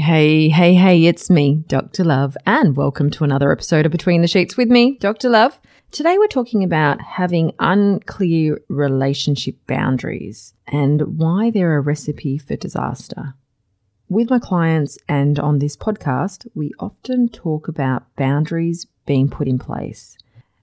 Hey, hey, hey, it's me, Dr. Love, and welcome to another episode of Between the Sheets with me, Dr. Love. Today we're talking about having unclear relationship boundaries and why they're a recipe for disaster. With my clients and on this podcast, we often talk about boundaries being put in place,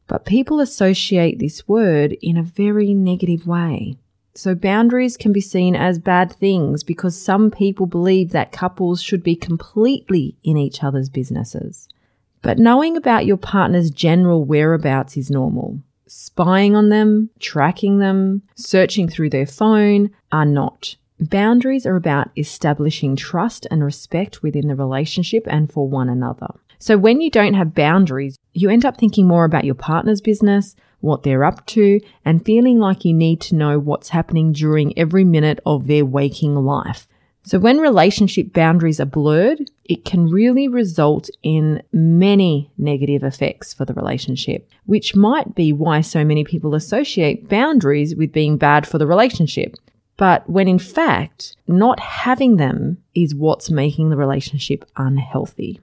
but people associate this word in a very negative way. So boundaries can be seen as bad things because some people believe that couples should be completely in each other's businesses. But knowing about your partner's general whereabouts is normal. Spying on them, tracking them, searching through their phone are not. Boundaries are about establishing trust and respect within the relationship and for one another. So when you don't have boundaries, you end up thinking more about your partner's business, what they're up to, and feeling like you need to know what's happening during every minute of their waking life. So when relationship boundaries are blurred, it can really result in many negative effects for the relationship, which might be why so many people associate boundaries with being bad for the relationship. But when in fact, not having them is what's making the relationship unhealthy.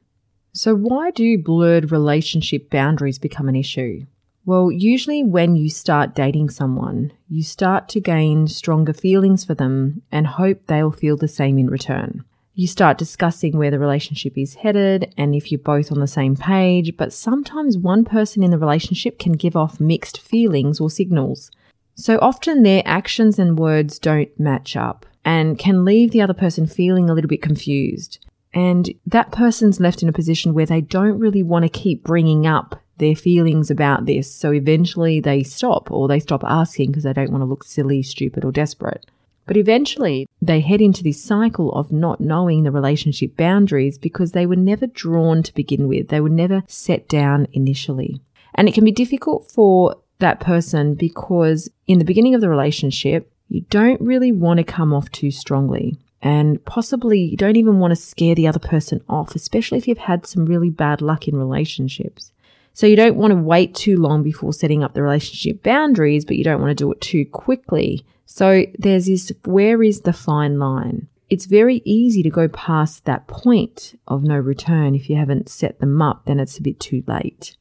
So why do blurred relationship boundaries become an issue? Well, usually when you start dating someone, you start to gain stronger feelings for them and hope they'll feel the same in return. You start discussing where the relationship is headed and if you're both on the same page, but sometimes one person in the relationship can give off mixed feelings or signals. So often their actions and words don't match up and can leave the other person feeling a little bit confused. And that person's left in a position where they don't really want to keep bringing up their feelings about this. So eventually they stop or they stop asking because they don't want to look silly, stupid, or desperate. But eventually they head into this cycle of not knowing the relationship boundaries because they were never drawn to begin with. They were never set down initially. And it can be difficult for that person because in the beginning of the relationship, you don't really want to come off too strongly. And possibly you don't even want to scare the other person off, especially if you've had some really bad luck in relationships. So you don't want to wait too long before setting up the relationship boundaries, but you don't want to do it too quickly. So there's this where is the fine line? It's very easy to go past that point of no return. If you haven't set them up, then it's a bit too late.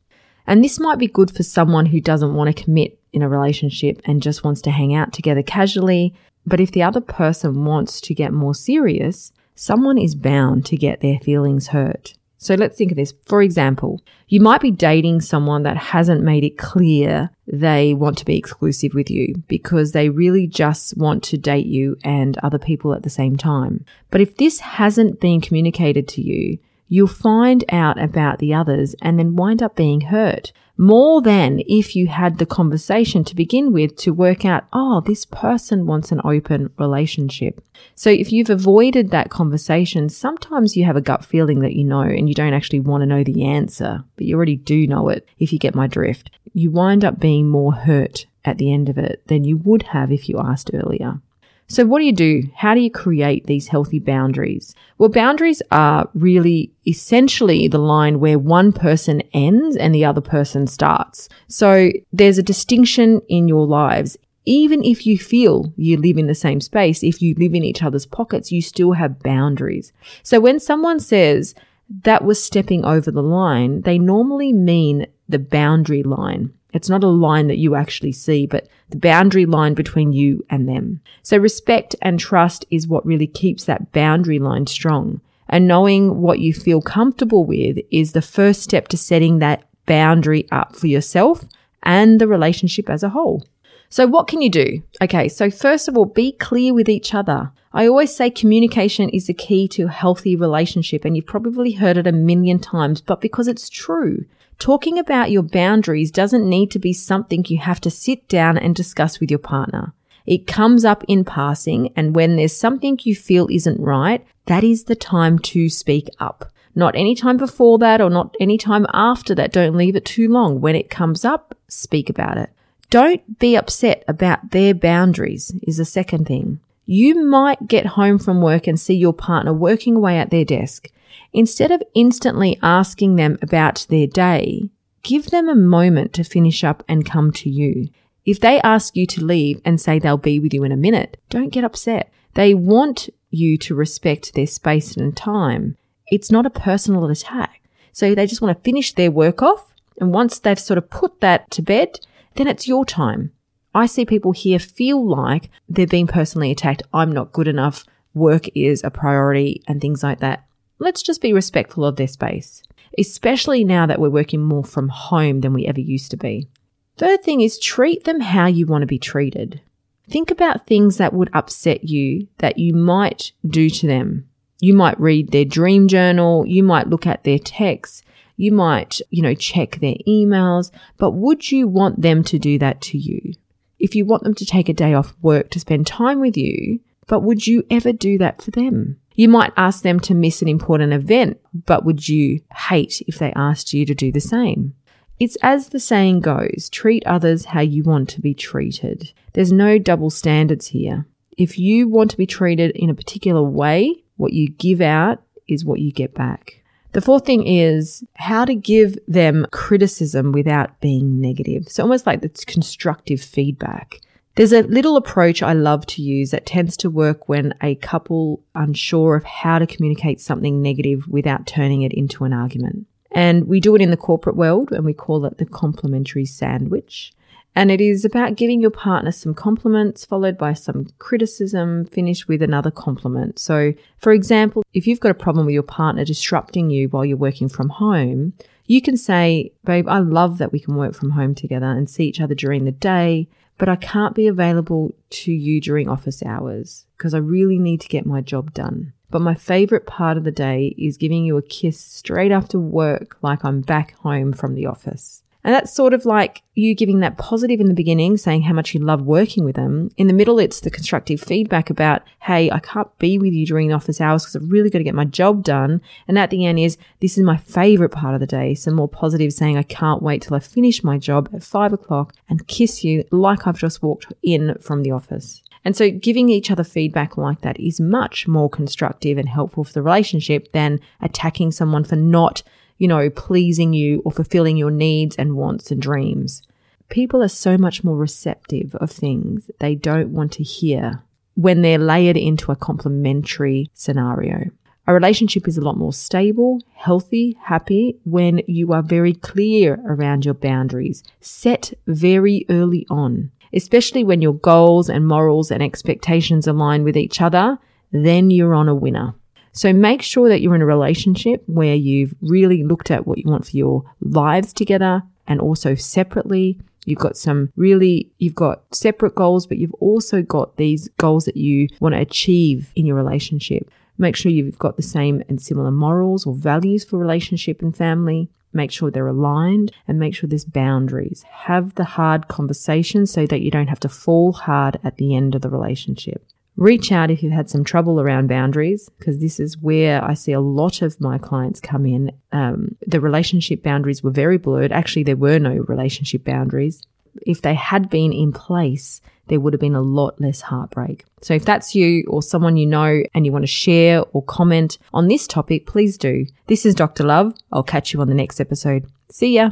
And this might be good for someone who doesn't want to commit in a relationship and just wants to hang out together casually. But if the other person wants to get more serious, someone is bound to get their feelings hurt. So let's think of this. For example, you might be dating someone that hasn't made it clear they want to be exclusive with you because they really just want to date you and other people at the same time. But if this hasn't been communicated to you, you'll find out about the others and then wind up being hurt more than if you had the conversation to begin with to work out, oh, this person wants an open relationship. So if you've avoided that conversation, sometimes you have a gut feeling that you know and you don't actually want to know the answer, but you already do know it if you get my drift. You wind up being more hurt at the end of it than you would have if you asked earlier. So, what do you do? How do you create these healthy boundaries? Well, boundaries are really essentially the line where one person ends and the other person starts. So, there's a distinction in your lives. Even if you feel you live in the same space, if you live in each other's pockets, you still have boundaries. So, when someone says that was stepping over the line, they normally mean the boundary line. It's not a line that you actually see, but the boundary line between you and them. So respect and trust is what really keeps that boundary line strong. And knowing what you feel comfortable with is the first step to setting that boundary up for yourself and the relationship as a whole. So what can you do? Okay. So first of all, be clear with each other. I always say communication is the key to a healthy relationship and you've probably heard it a million times, but because it's true. Talking about your boundaries doesn't need to be something you have to sit down and discuss with your partner. It comes up in passing, and when there's something you feel isn't right, that is the time to speak up. Not any time before that or not any time after that. Don't leave it too long. When it comes up, speak about it. Don't be upset about their boundaries is the second thing. You might get home from work and see your partner working away at their desk. Instead of instantly asking them about their day, give them a moment to finish up and come to you. If they ask you to leave and say they'll be with you in a minute, don't get upset. They want you to respect their space and time. It's not a personal attack. So they just want to finish their work off. And once they've sort of put that to bed, then it's your time. I see people here feel like they're being personally attacked. I'm not good enough. Work is a priority and things like that. Let's just be respectful of their space, especially now that we're working more from home than we ever used to be. Third thing is treat them how you want to be treated. Think about things that would upset you that you might do to them. You might read their dream journal. You might look at their texts. You might, you know, check their emails, but would you want them to do that to you? If you want them to take a day off work to spend time with you, but would you ever do that for them? You might ask them to miss an important event, but would you hate if they asked you to do the same? It's as the saying goes treat others how you want to be treated. There's no double standards here. If you want to be treated in a particular way, what you give out is what you get back. The fourth thing is how to give them criticism without being negative. So almost like it's constructive feedback. There's a little approach I love to use that tends to work when a couple unsure of how to communicate something negative without turning it into an argument. And we do it in the corporate world and we call it the complimentary sandwich. And it is about giving your partner some compliments followed by some criticism, finished with another compliment. So, for example, if you've got a problem with your partner disrupting you while you're working from home, you can say, Babe, I love that we can work from home together and see each other during the day, but I can't be available to you during office hours because I really need to get my job done. But my favorite part of the day is giving you a kiss straight after work, like I'm back home from the office. And that's sort of like you giving that positive in the beginning, saying how much you love working with them. In the middle, it's the constructive feedback about, hey, I can't be with you during office hours because I've really got to get my job done. And at the end is, this is my favorite part of the day. Some more positive saying, I can't wait till I finish my job at five o'clock and kiss you like I've just walked in from the office. And so giving each other feedback like that is much more constructive and helpful for the relationship than attacking someone for not you know, pleasing you or fulfilling your needs and wants and dreams. People are so much more receptive of things they don't want to hear when they're layered into a complementary scenario. A relationship is a lot more stable, healthy, happy when you are very clear around your boundaries, set very early on, especially when your goals and morals and expectations align with each other, then you're on a winner. So make sure that you're in a relationship where you've really looked at what you want for your lives together and also separately. You've got some really, you've got separate goals, but you've also got these goals that you want to achieve in your relationship. Make sure you've got the same and similar morals or values for relationship and family. Make sure they're aligned and make sure there's boundaries. Have the hard conversations so that you don't have to fall hard at the end of the relationship. Reach out if you've had some trouble around boundaries, because this is where I see a lot of my clients come in. Um, the relationship boundaries were very blurred. Actually, there were no relationship boundaries. If they had been in place, there would have been a lot less heartbreak. So if that's you or someone you know and you want to share or comment on this topic, please do. This is Dr. Love. I'll catch you on the next episode. See ya.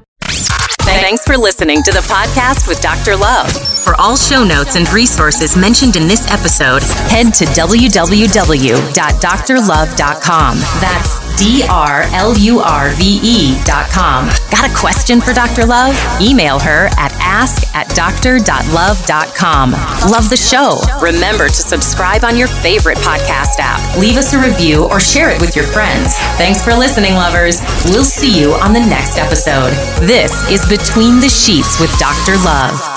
Thanks for listening to the podcast with Dr. Love. For all show notes and resources mentioned in this episode, head to www.drlurve.com. That's D R L U R V E dot com. Got a question for Dr. Love? Email her at ask at doctor.love.com. Love the show? Remember to subscribe on your favorite podcast app. Leave us a review or share it with your friends. Thanks for listening, lovers. We'll see you on the next episode. This is Between the Sheets with Dr. Love.